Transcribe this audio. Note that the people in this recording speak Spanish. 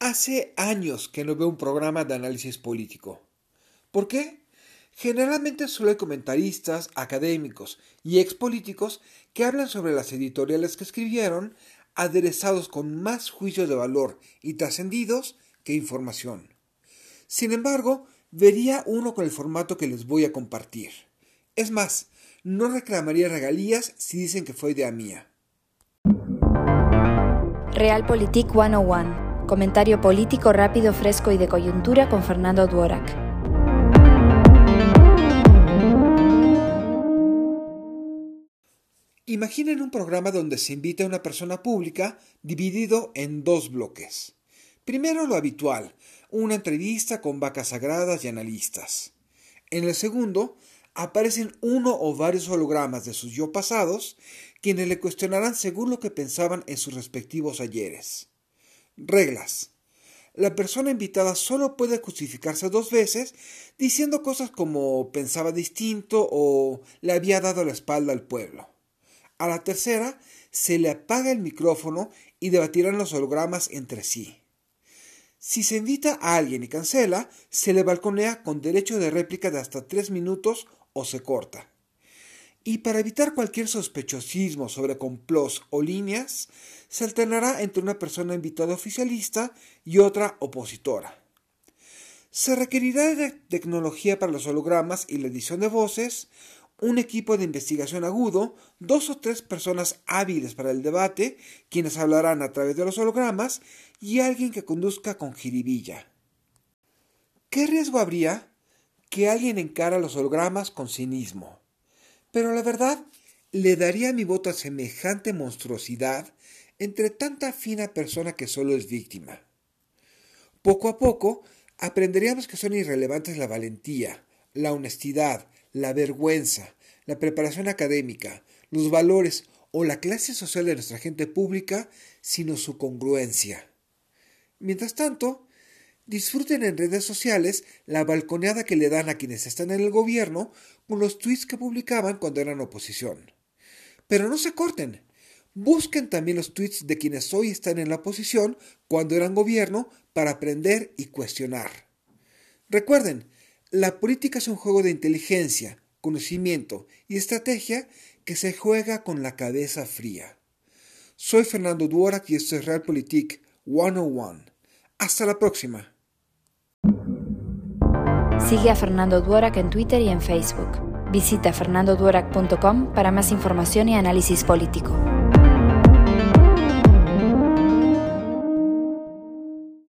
Hace años que no veo un programa de análisis político. ¿Por qué? Generalmente solo hay comentaristas, académicos y expolíticos que hablan sobre las editoriales que escribieron, aderezados con más juicios de valor y trascendidos que información. Sin embargo, vería uno con el formato que les voy a compartir. Es más, no reclamaría regalías si dicen que fue idea mía. Realpolitik 101 Comentario político rápido, fresco y de coyuntura con Fernando Duorak. Imaginen un programa donde se invita a una persona pública dividido en dos bloques. Primero lo habitual, una entrevista con vacas sagradas y analistas. En el segundo, aparecen uno o varios hologramas de sus yo pasados, quienes le cuestionarán según lo que pensaban en sus respectivos ayeres. Reglas. La persona invitada solo puede justificarse dos veces diciendo cosas como pensaba distinto o le había dado la espalda al pueblo. A la tercera se le apaga el micrófono y debatirán los hologramas entre sí. Si se invita a alguien y cancela, se le balconea con derecho de réplica de hasta tres minutos o se corta. Y para evitar cualquier sospechosismo sobre complots o líneas, se alternará entre una persona invitada oficialista y otra opositora. Se requerirá de tecnología para los hologramas y la edición de voces, un equipo de investigación agudo, dos o tres personas hábiles para el debate, quienes hablarán a través de los hologramas, y alguien que conduzca con jiribilla. ¿Qué riesgo habría que alguien encara los hologramas con cinismo? Pero la verdad, le daría mi voto a semejante monstruosidad entre tanta fina persona que solo es víctima. Poco a poco aprenderíamos que son irrelevantes la valentía, la honestidad, la vergüenza, la preparación académica, los valores o la clase social de nuestra gente pública, sino su congruencia. Mientras tanto, disfruten en redes sociales la balconeada que le dan a quienes están en el gobierno con los tweets que publicaban cuando eran oposición. Pero no se corten, Busquen también los tweets de quienes hoy están en la oposición cuando eran gobierno para aprender y cuestionar. Recuerden, la política es un juego de inteligencia, conocimiento y estrategia que se juega con la cabeza fría. Soy Fernando Duorak y esto es Realpolitik 101. Hasta la próxima. Sigue a Fernando Duorak en Twitter y en Facebook. Visita fernandoduorak.com para más información y análisis político.